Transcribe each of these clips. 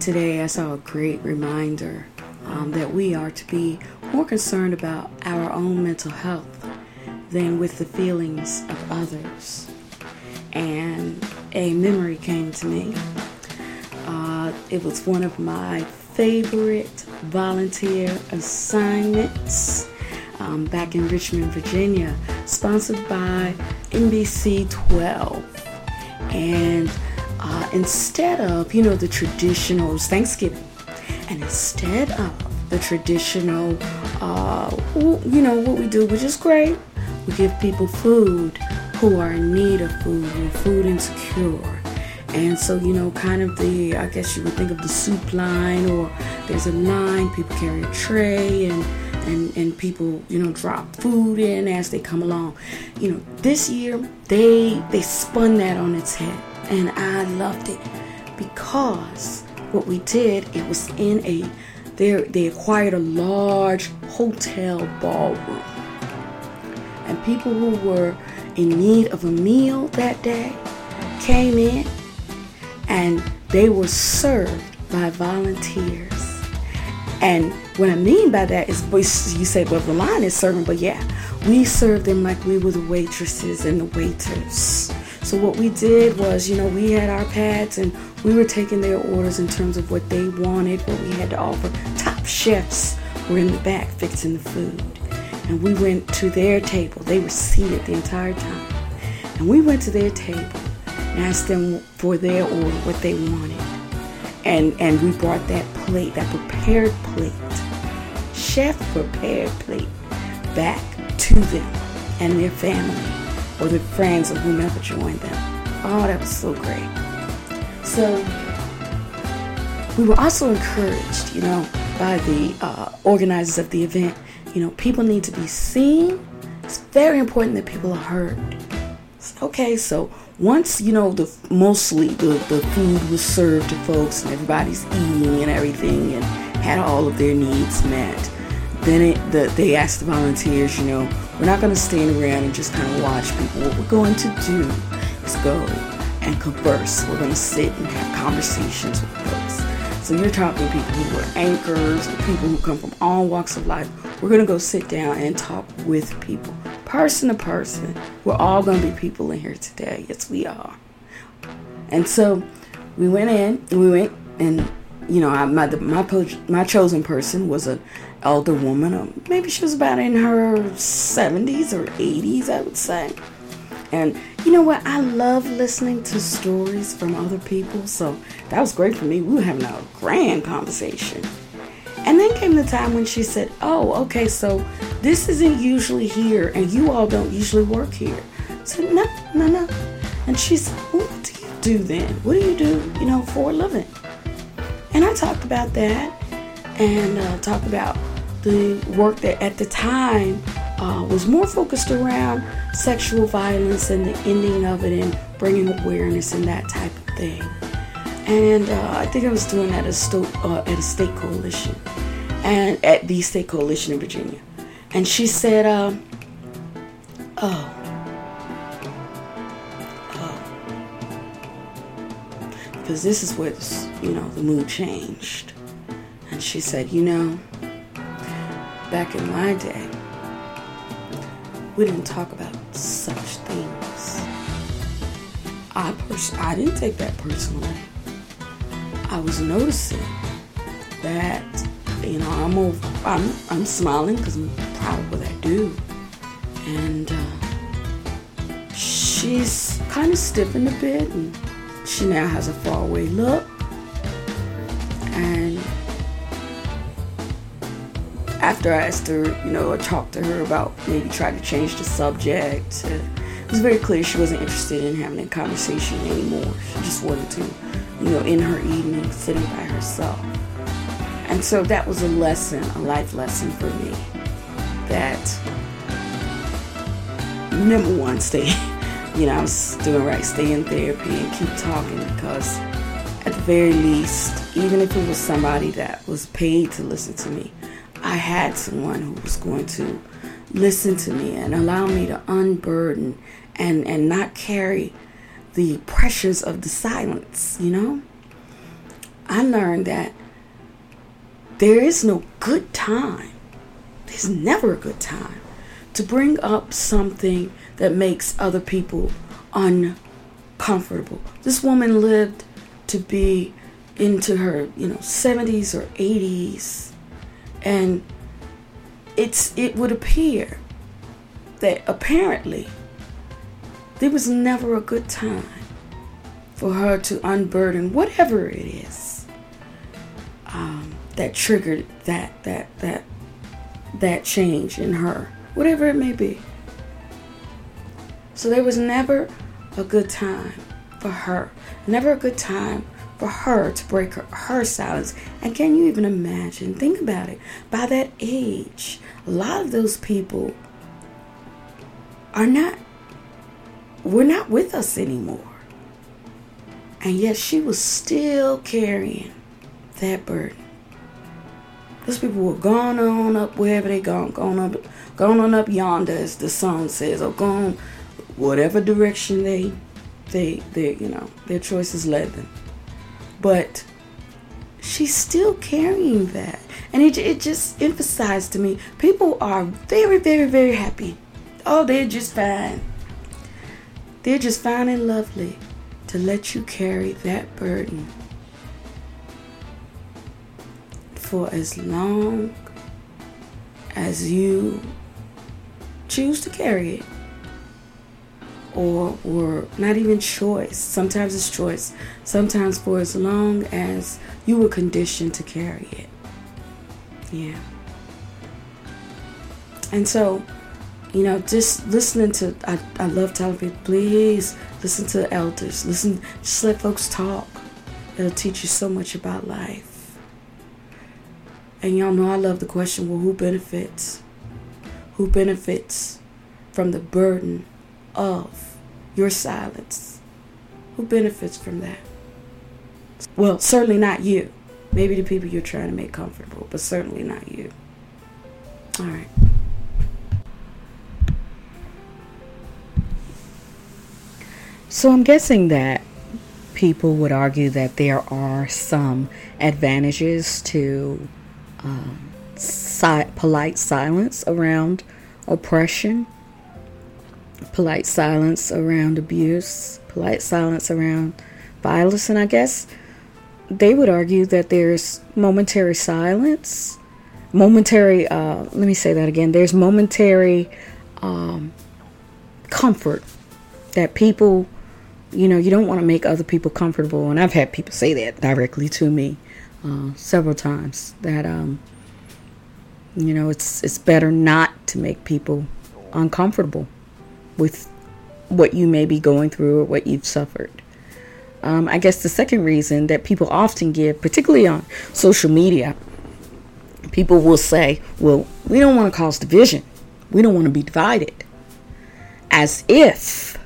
today I saw a great reminder um, that we are to be more concerned about our own mental health than with the feelings of others. And a memory came to me. Uh, it was one of my favorite volunteer assignments um, back in Richmond, Virginia, sponsored by NBC 12. And uh, instead of, you know, the traditional Thanksgiving, and instead of the traditional, uh, you know, what we do, which is great, we give people food who are in need of food, are food insecure. And so, you know, kind of the, I guess you would think of the soup line, or there's a line, people carry a tray, and and, and people, you know, drop food in as they come along. You know, this year they they spun that on its head, and I loved it. Because what we did it was in a they they acquired a large hotel ballroom, and people who were in need of a meal that day came in, and they were served by volunteers. And what I mean by that is, you say, well, the line is serving, but yeah, we served them like we were the waitresses and the waiters. So what we did was, you know, we had our pads and we were taking their orders in terms of what they wanted, what we had to offer. Top chefs were in the back fixing the food. And we went to their table. They were seated the entire time. And we went to their table and asked them for their order, what they wanted and and we brought that plate, that prepared plate, chef prepared plate, back to them and their family or the friends or whomever joined them. Oh, that was so great. So we were also encouraged, you know, by the uh, organizers of the event. You know, people need to be seen. It's very important that people are heard. Okay, so once you know the mostly the, the food was served to folks and everybody's eating and everything and had all of their needs met then it, the, they asked the volunteers you know we're not going to stand around and just kind of watch people what we're going to do is go and converse we're going to sit and have conversations with folks so you're talking people who are anchors people who come from all walks of life we're going to go sit down and talk with people person to person. We're all going to be people in here today. Yes, we are. And so we went in, we went, and you know, I, my my my chosen person was an elder woman. Um, maybe she was about in her 70s or 80s, I would say. And you know what? I love listening to stories from other people. So that was great for me. We were having a grand conversation. And then came the time when she said, Oh, okay, so this isn't usually here, and you all don't usually work here. Said, No, no, no. And she said, What do you do then? What do you do, you know, for a living? And I talked about that and uh, talked about the work that at the time uh, was more focused around sexual violence and the ending of it and bringing awareness and that type of thing and uh, I think I was doing that at a, sto- uh, at a state coalition, and at the state coalition in Virginia. And she said, uh, "Oh, oh," because this is where you know the mood changed. And she said, "You know, back in my day, we didn't talk about such things." I pers- I didn't take that personally. I was noticing that you know I'm over, I'm I'm smiling because I'm proud of what I do, and uh, she's kind of stiffened a bit, and she now has a faraway look, after I asked her, you know, I talked to her about maybe try to change the subject. It was very clear she wasn't interested in having a conversation anymore. She just wanted to you know, in her evening, sitting by herself. And so that was a lesson, a life lesson for me. That number one, stay, you know, I was doing right, stay in therapy and keep talking because at the very least, even if it was somebody that was paid to listen to me, I had someone who was going to listen to me and allow me to unburden and, and not carry the pressures of the silence, you know? I learned that there is no good time. There's never a good time to bring up something that makes other people uncomfortable. This woman lived to be into her, you know, 70s or 80s and it's it would appear that apparently there was never a good time for her to unburden whatever it is um, that triggered that that that that change in her, whatever it may be. So there was never a good time for her, never a good time for her to break her, her silence. And can you even imagine? Think about it. By that age, a lot of those people are not, we're not with us anymore. And yet she was still carrying that burden. Those people were gone on up wherever they gone, gone up, gone on up yonder, as the song says, or gone whatever direction they, they, they, you know, their choices led them. But she's still carrying that. And it, it just emphasized to me people are very, very, very happy. Oh, they're just fine. They're just fine and lovely to let you carry that burden for as long as you choose to carry it or or not even choice. Sometimes it's choice. Sometimes for as long as you were conditioned to carry it. Yeah. And so you know just listening to i, I love telling people please listen to the elders. Listen just let folks talk. It'll teach you so much about life. And y'all know i love the question well who benefits? Who benefits from the burden of your silence? Who benefits from that? Well, certainly not you. Maybe the people you're trying to make comfortable, but certainly not you. All right. So I'm guessing that people would argue that there are some advantages to um, si- polite silence around oppression polite silence around abuse, polite silence around violence, and I guess they would argue that there's momentary silence, momentary, uh, let me say that again, there's momentary um, comfort that people, you know, you don't want to make other people comfortable. And I've had people say that directly to me uh, several times that, um, you know, it's, it's better not to make people uncomfortable with what you may be going through or what you've suffered. Um, I guess the second reason that people often give, particularly on social media, people will say, well, we don't want to cause division. We don't want to be divided. As if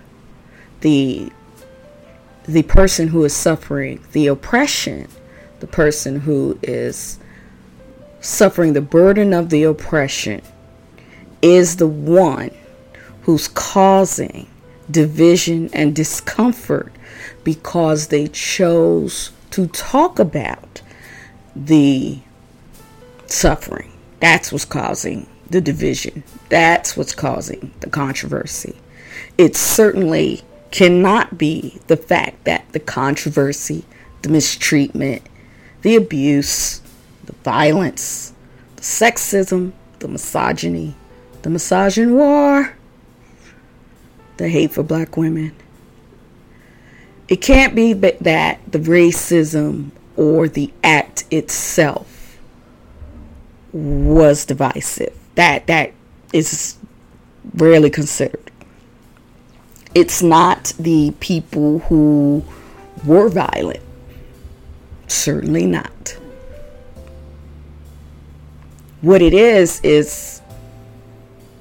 the the person who is suffering the oppression, the person who is suffering the burden of the oppression, is the one who's causing division and discomfort because they chose to talk about the suffering. That's what's causing the division. That's what's causing the controversy. It certainly cannot be the fact that the controversy, the mistreatment, the abuse, the violence, the sexism, the misogyny, the misogynoir, the hate for black women. It can't be that the racism or the act itself was divisive. That that is rarely considered. It's not the people who were violent. Certainly not. What it is is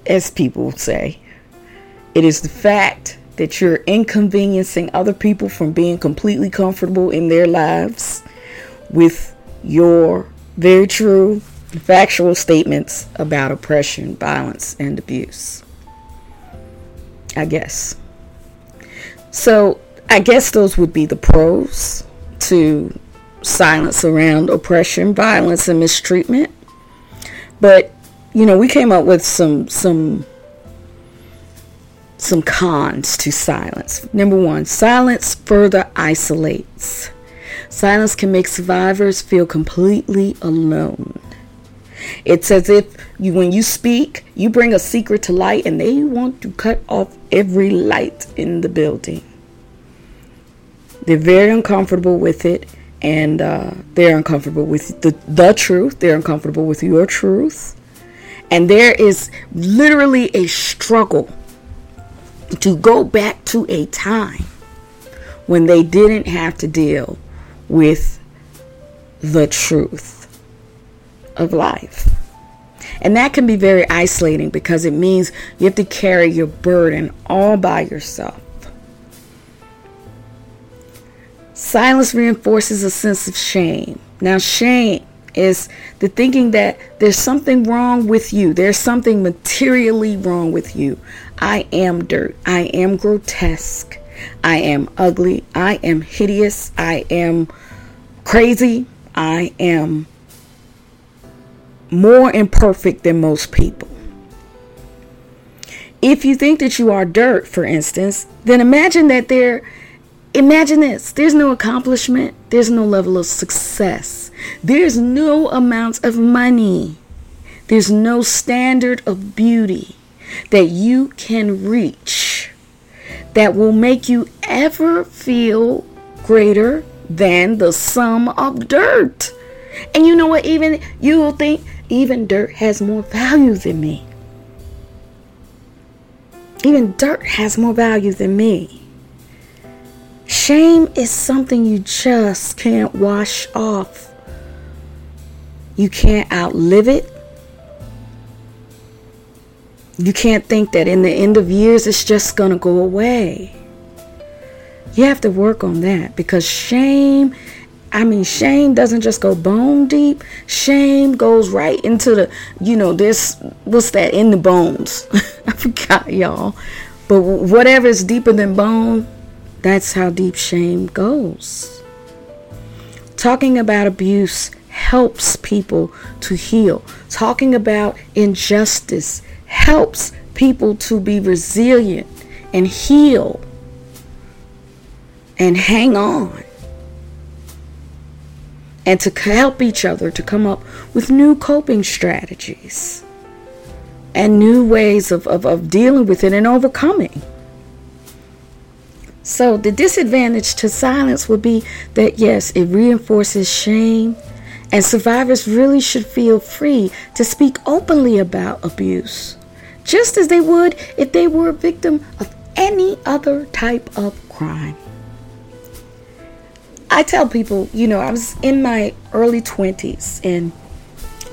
as people say, it is the fact that you're inconveniencing other people from being completely comfortable in their lives with your very true factual statements about oppression, violence, and abuse. I guess. So, I guess those would be the pros to silence around oppression, violence, and mistreatment. But you know, we came up with some some some cons to silence. Number one, silence further isolates. Silence can make survivors feel completely alone. It's as if you, when you speak, you bring a secret to light and they want to cut off every light in the building. They're very uncomfortable with it and uh, they're uncomfortable with the, the truth. They're uncomfortable with your truth. And there is literally a struggle to go back to a time when they didn't have to deal with the truth of life. And that can be very isolating because it means you have to carry your burden all by yourself. Silence reinforces a sense of shame. Now, shame is the thinking that there's something wrong with you, there's something materially wrong with you. I am dirt, I am grotesque, I am ugly, I am hideous, I am crazy, I am more imperfect than most people. If you think that you are dirt, for instance, then imagine that there imagine this. There's no accomplishment, there's no level of success, there's no amount of money, there's no standard of beauty that you can reach that will make you ever feel greater than the sum of dirt. And you know what? Even you will think even dirt has more value than me. Even dirt has more value than me. Shame is something you just can't wash off. You can't outlive it. You can't think that in the end of years it's just going to go away. You have to work on that because shame, I mean, shame doesn't just go bone deep. Shame goes right into the, you know, this, what's that, in the bones. I forgot, y'all. But whatever is deeper than bone, that's how deep shame goes. Talking about abuse helps people to heal. Talking about injustice helps people to be resilient and heal and hang on and to help each other to come up with new coping strategies and new ways of, of, of dealing with it and overcoming. So, the disadvantage to silence would be that yes, it reinforces shame, and survivors really should feel free to speak openly about abuse, just as they would if they were a victim of any other type of crime. I tell people, you know, I was in my early 20s and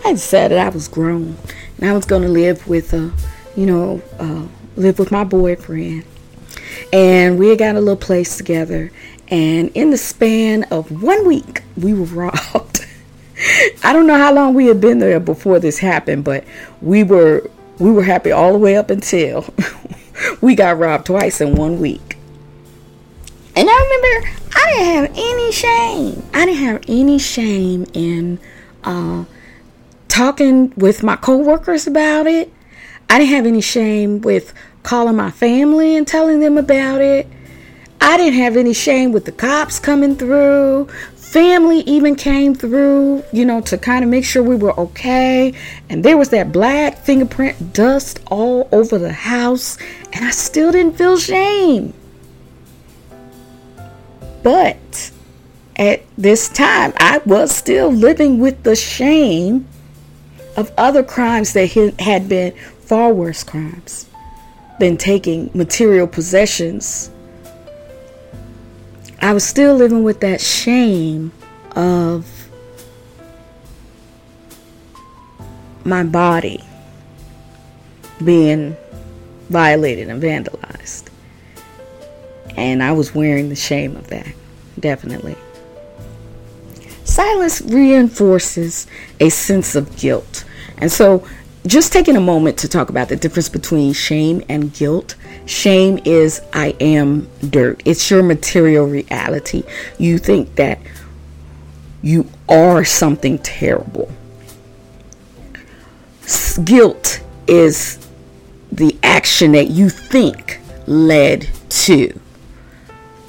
I decided I was grown and I was going to live with, a, you know, uh, live with my boyfriend. And we had got a little place together. And in the span of one week, we were robbed. I don't know how long we had been there before this happened, but we were we were happy all the way up until we got robbed twice in one week. And I remember I didn't have any shame. I didn't have any shame in uh, talking with my coworkers about it. I didn't have any shame with calling my family and telling them about it. I didn't have any shame with the cops coming through. Family even came through, you know, to kind of make sure we were okay. And there was that black fingerprint dust all over the house, and I still didn't feel shame. But at this time, I was still living with the shame of other crimes that had been far worse crimes than taking material possessions. I was still living with that shame of my body being violated and vandalized. And I was wearing the shame of that, definitely. Silence reinforces a sense of guilt. And so, just taking a moment to talk about the difference between shame and guilt. Shame is I am dirt. It's your material reality. You think that you are something terrible. Guilt is the action that you think led to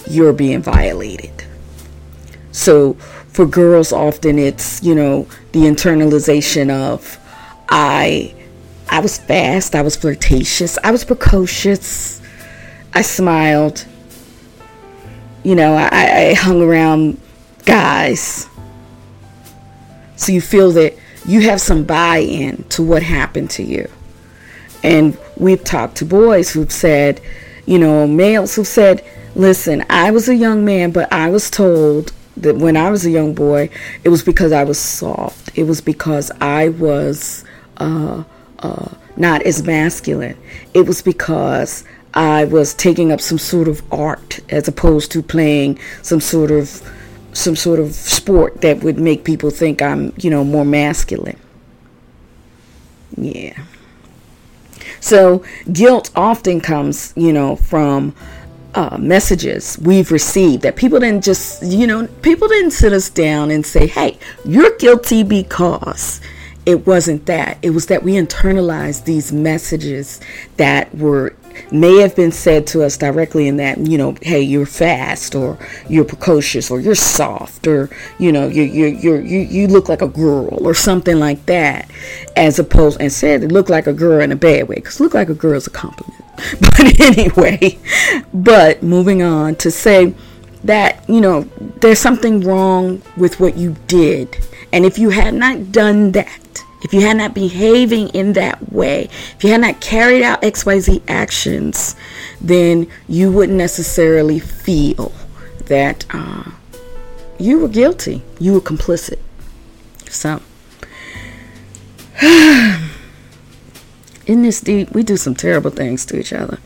your being violated. So for girls often it's, you know, the internalization of I I was fast, I was flirtatious, I was precocious, I smiled, you know, I, I hung around guys. So you feel that you have some buy in to what happened to you. And we've talked to boys who've said, you know, males who've said, listen, I was a young man, but I was told that when I was a young boy, it was because I was soft. It was because I was uh, uh, not as masculine. It was because I was taking up some sort of art as opposed to playing some sort of some sort of sport that would make people think I'm, you know, more masculine. Yeah. So guilt often comes, you know, from uh, messages we've received that people didn't just, you know, people didn't sit us down and say, hey, you're guilty because it wasn't that. It was that we internalized these messages that were may have been said to us directly in that you know hey you're fast or you're precocious or you're soft or you know you you you you look like a girl or something like that. As opposed and said it look like a girl in a bad way because look like a girl is a compliment. But anyway but moving on to say that you know there's something wrong with what you did. And if you had not done that if you had not behaving in that way, if you had not carried out XYZ actions, then you wouldn't necessarily feel that uh, you were guilty. You were complicit. So, in this deep, we do some terrible things to each other.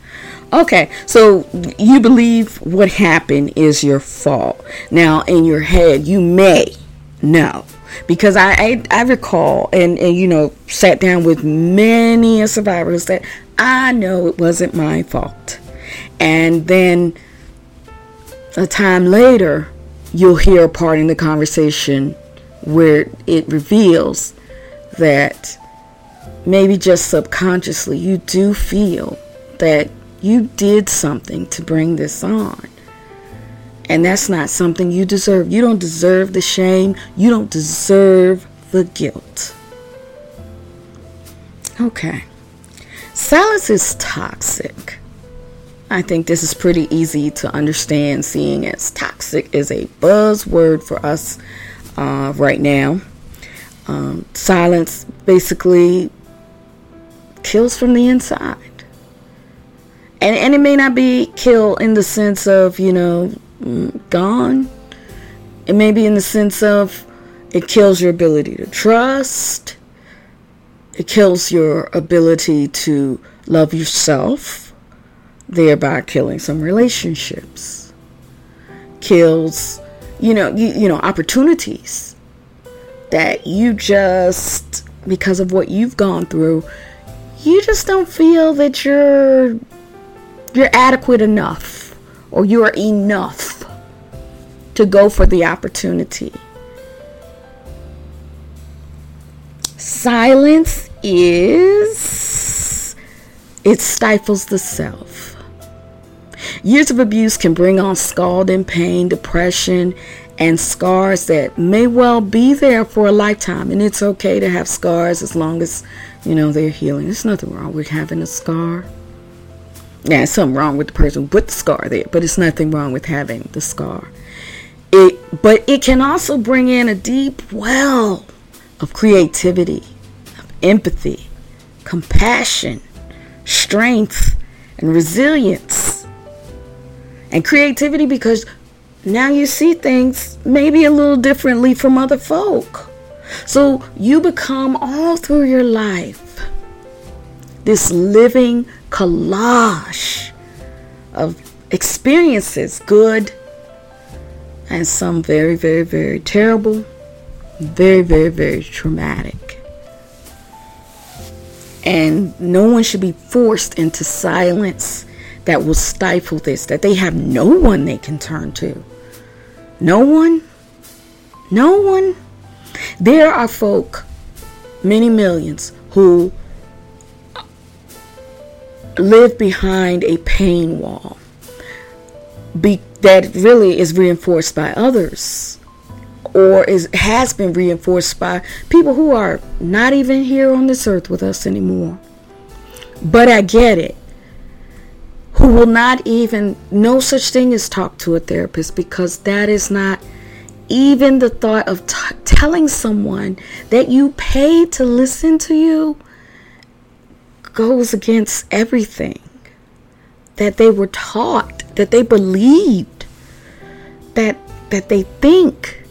Okay, so you believe what happened is your fault. Now, in your head, you may know because I, I, I recall and, and you know sat down with many a survivor who said I know it wasn't my fault, and then a time later you'll hear a part in the conversation where it reveals that maybe just subconsciously you do feel that you did something to bring this on and that's not something you deserve. You don't deserve the shame. You don't deserve the guilt. Okay. Silence is toxic. I think this is pretty easy to understand, seeing as toxic is a buzzword for us uh, right now. Um, silence basically kills from the inside. And, and it may not be kill in the sense of, you know, gone. It may be in the sense of it kills your ability to trust, it kills your ability to love yourself, thereby killing some relationships, kills, you know, you, you know, opportunities that you just, because of what you've gone through, you just don't feel that you're you're adequate enough or you are enough to go for the opportunity. Silence is, it stifles the self. Years of abuse can bring on scalding pain, depression, and scars that may well be there for a lifetime. And it's okay to have scars as long as, you know, they're healing. There's nothing wrong with having a scar. Yeah, something wrong with the person with the scar there, but it's nothing wrong with having the scar. It, but it can also bring in a deep well of creativity, of empathy, compassion, strength, and resilience. And creativity because now you see things maybe a little differently from other folk. So you become all through your life this living collage of experiences, good and some very, very, very terrible, very, very, very traumatic. And no one should be forced into silence that will stifle this, that they have no one they can turn to. No one? No one. There are folk, many millions, who live behind a pain wall be, that really is reinforced by others or is has been reinforced by people who are not even here on this earth with us anymore. But I get it. Who will not even no such thing as talk to a therapist because that is not even the thought of t- telling someone that you paid to listen to you goes against everything that they were taught, that they believed, that that they think.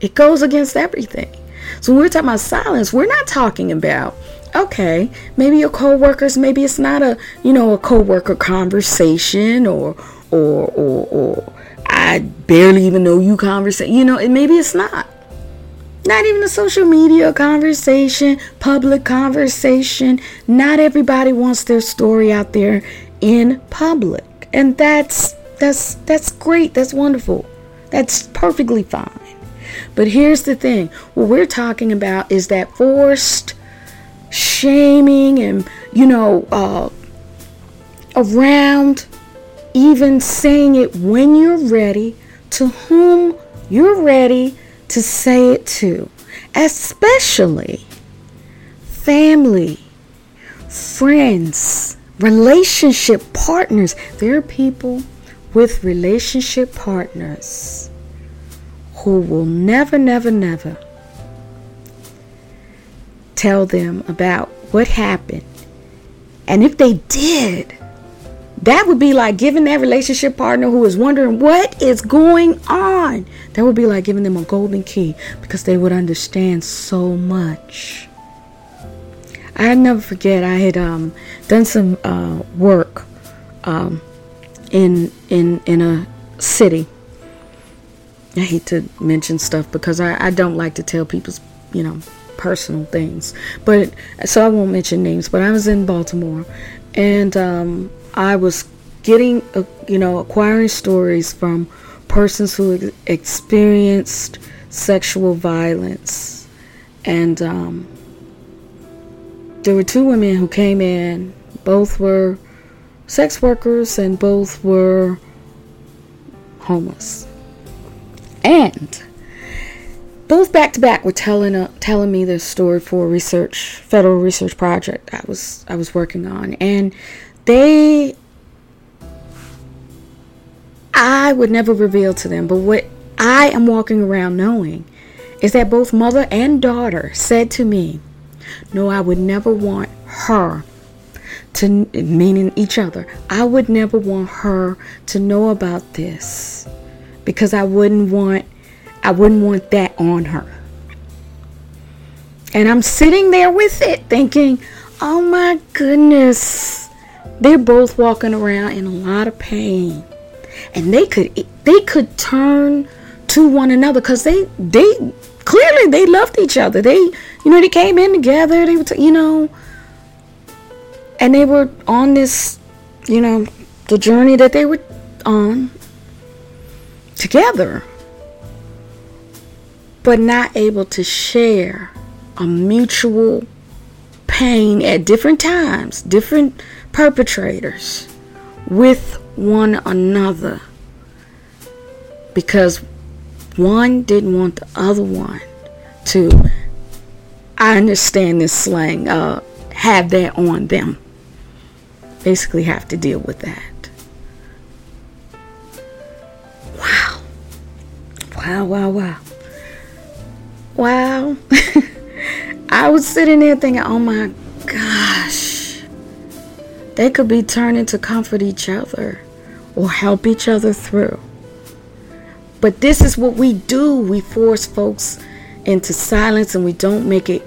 It goes against everything. So when we're talking about silence, we're not talking about okay, maybe your coworkers, maybe it's not a you know a coworker conversation or or or or I barely even know you conversation. You know, and maybe it's not. Not even a social media conversation, public conversation. Not everybody wants their story out there in public. And that's that's that's great. That's wonderful. That's perfectly fine. But here's the thing. What we're talking about is that forced shaming and you know uh, around even saying it when you're ready to whom you're ready to say it to, especially family, friends, relationship partners. There are people with relationship partners who will never, never, never tell them about what happened. And if they did, that would be like giving that relationship partner who is wondering what is going on. That would be like giving them a golden key because they would understand so much. I never forget I had um, done some uh, work um, in in in a city. I hate to mention stuff because I, I don't like to tell people's you know personal things, but so I won't mention names. But I was in Baltimore, and um, I was getting, uh, you know, acquiring stories from persons who ex- experienced sexual violence. And um, there were two women who came in. Both were sex workers and both were homeless. And both back to back were telling uh, telling me this story for a research federal research project I was I was working on, and they I would never reveal to them, but what I am walking around knowing is that both mother and daughter said to me, No, I would never want her to, meaning each other, I would never want her to know about this because I wouldn't want, I wouldn't want that on her. And I'm sitting there with it thinking, oh my goodness they're both walking around in a lot of pain. And they could they could turn to one another cuz they they clearly they loved each other. They you know they came in together. They were t- you know and they were on this you know the journey that they were on together but not able to share a mutual pain at different times, different perpetrators with one another because one didn't want the other one to I understand this slang uh have that on them. Basically have to deal with that. Wow. Wow wow wow. Wow. I was sitting there thinking oh my gosh. They could be turning to comfort each other or help each other through. But this is what we do. We force folks into silence and we don't make it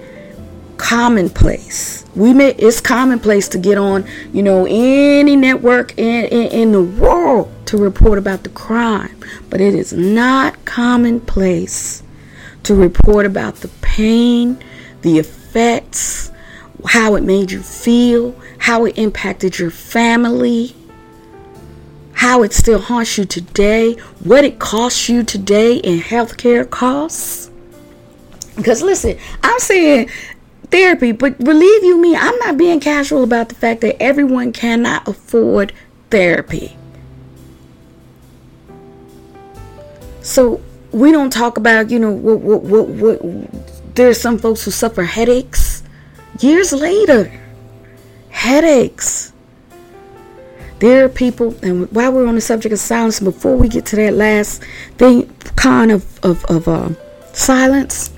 commonplace. We make it's commonplace to get on, you know, any network in, in, in the world to report about the crime. But it is not commonplace to report about the pain, the effects, how it made you feel, how it impacted your family, how it still haunts you today, what it costs you today in healthcare costs. Because listen, I'm saying therapy, but believe you me, I'm not being casual about the fact that everyone cannot afford therapy. So we don't talk about, you know, what, what, what, what, there's some folks who suffer headaches years later. Headaches. There are people, and while we're on the subject of silence, before we get to that last thing, kind of, of, of uh, silence,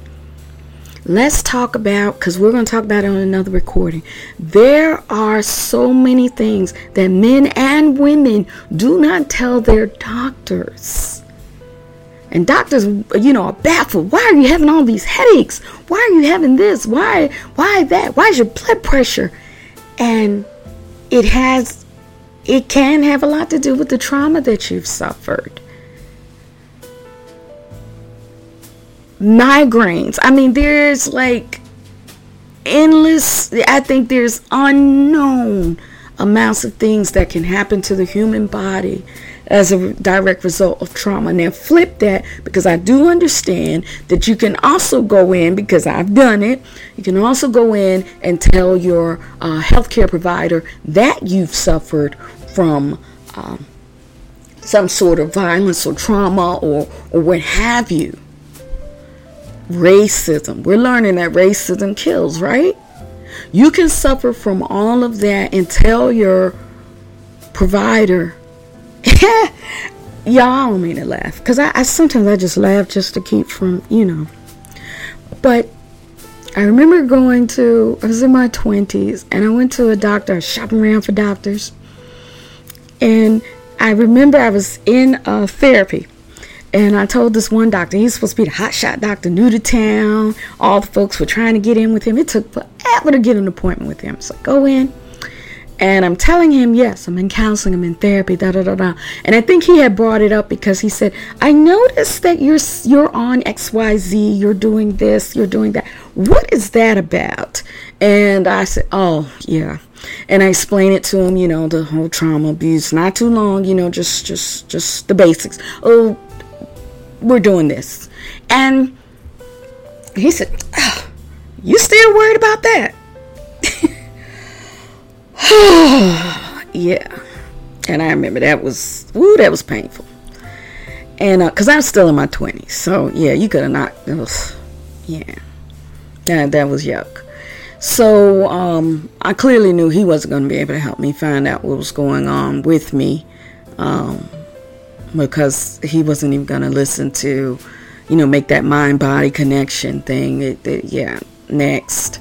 let's talk about, because we're going to talk about it on another recording. There are so many things that men and women do not tell their doctors. And doctors you know are baffled. Why are you having all these headaches? Why are you having this? Why why that? Why is your blood pressure? And it has it can have a lot to do with the trauma that you've suffered migraines i mean there's like endless i think there's unknown amounts of things that can happen to the human body as a direct result of trauma. Now, flip that because I do understand that you can also go in, because I've done it, you can also go in and tell your uh, healthcare provider that you've suffered from. Um, some sort of violence or trauma or, or what have you. Racism. We're learning that racism kills, right? You can suffer from all of that and tell your provider Y'all don't mean to laugh. Because I, I sometimes I just laugh just to keep from, you know. But I remember going to, I was in my 20s, and I went to a doctor, shopping around for doctors. And I remember I was in uh, therapy. And I told this one doctor, he's supposed to be the hotshot doctor, new to town. All the folks were trying to get in with him. It took forever to get an appointment with him. So I go in. And I'm telling him, yes, I'm in counseling, I'm in therapy, da da da da. And I think he had brought it up because he said, I noticed that you're you're on XYZ, you're doing this, you're doing that. What is that about? And I said, Oh, yeah. And I explained it to him, you know, the whole trauma abuse. Not too long, you know, just just just the basics. Oh, we're doing this. And he said, oh, You still worried about that? yeah. And I remember that was, woo, that was painful. And because uh, I'm still in my 20s. So, yeah, you could have not, was, yeah. That, that was yuck. So, um, I clearly knew he wasn't going to be able to help me find out what was going on with me. Um, because he wasn't even going to listen to, you know, make that mind body connection thing. It, it, yeah, next.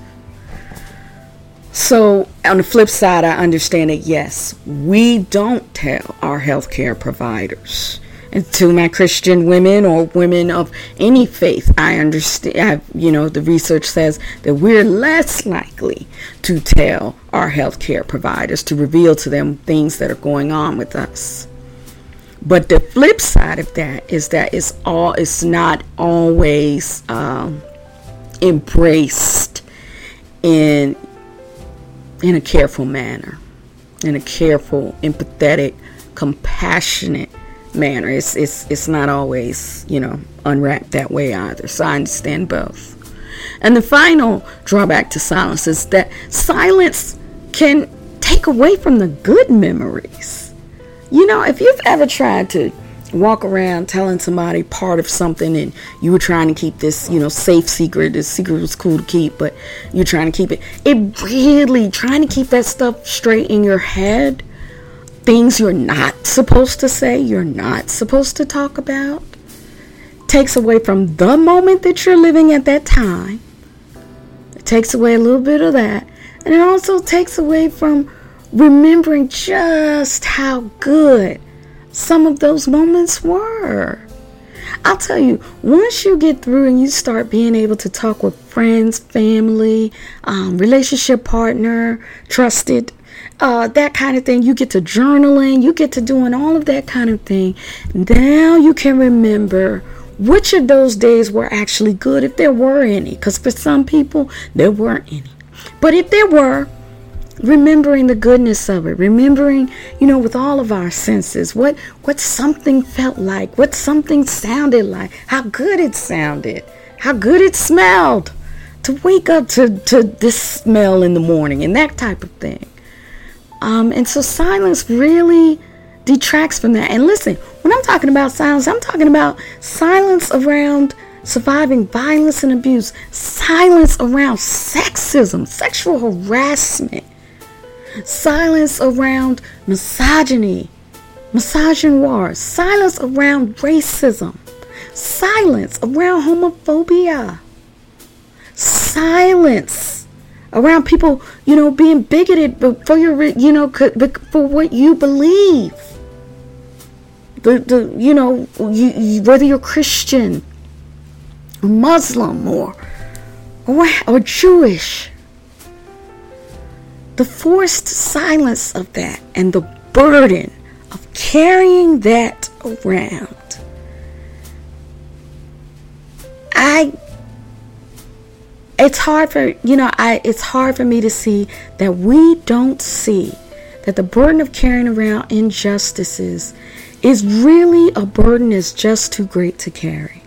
So, on the flip side, I understand that yes, we don't tell our healthcare providers. And to my Christian women or women of any faith, I understand, I, you know, the research says that we're less likely to tell our healthcare providers to reveal to them things that are going on with us. But the flip side of that is that it's all, it's not always um, embraced in in a careful manner, in a careful, empathetic, compassionate manner. It's it's it's not always, you know, unwrapped that way either. So I understand both. And the final drawback to silence is that silence can take away from the good memories. You know, if you've ever tried to walk around telling somebody part of something and you were trying to keep this, you know, safe secret. this secret was cool to keep, but you're trying to keep it. It really, trying to keep that stuff straight in your head, things you're not supposed to say, you're not supposed to talk about, takes away from the moment that you're living at that time. It takes away a little bit of that. And it also takes away from remembering just how good some of those moments were. I'll tell you, once you get through and you start being able to talk with friends, family, um, relationship partner, trusted, uh, that kind of thing, you get to journaling, you get to doing all of that kind of thing. Now you can remember which of those days were actually good, if there were any. Because for some people, there weren't any. But if there were, remembering the goodness of it. Remembering you know with all of our senses what what something felt like what something sounded like how good it sounded how good it smelled. To wake up to to this smell in the morning and that type of thing. Um, and so silence really detracts from that. And listen when i'm talking about silence i'm talking about silence around surviving violence and abuse. Silence around sexism sexual harassment silence around misogyny, misogynoir, silence around racism, silence around homophobia, silence around people, you know, being bigoted for your, you know, for what you believe. The, the you know, you, you, whether you're Christian, Muslim, or, or, or Jewish the forced silence of that and the burden of carrying that around. I it's hard for you know I it's hard for me to see that we don't see that the burden of carrying around injustices is really a burden that's just too great to carry.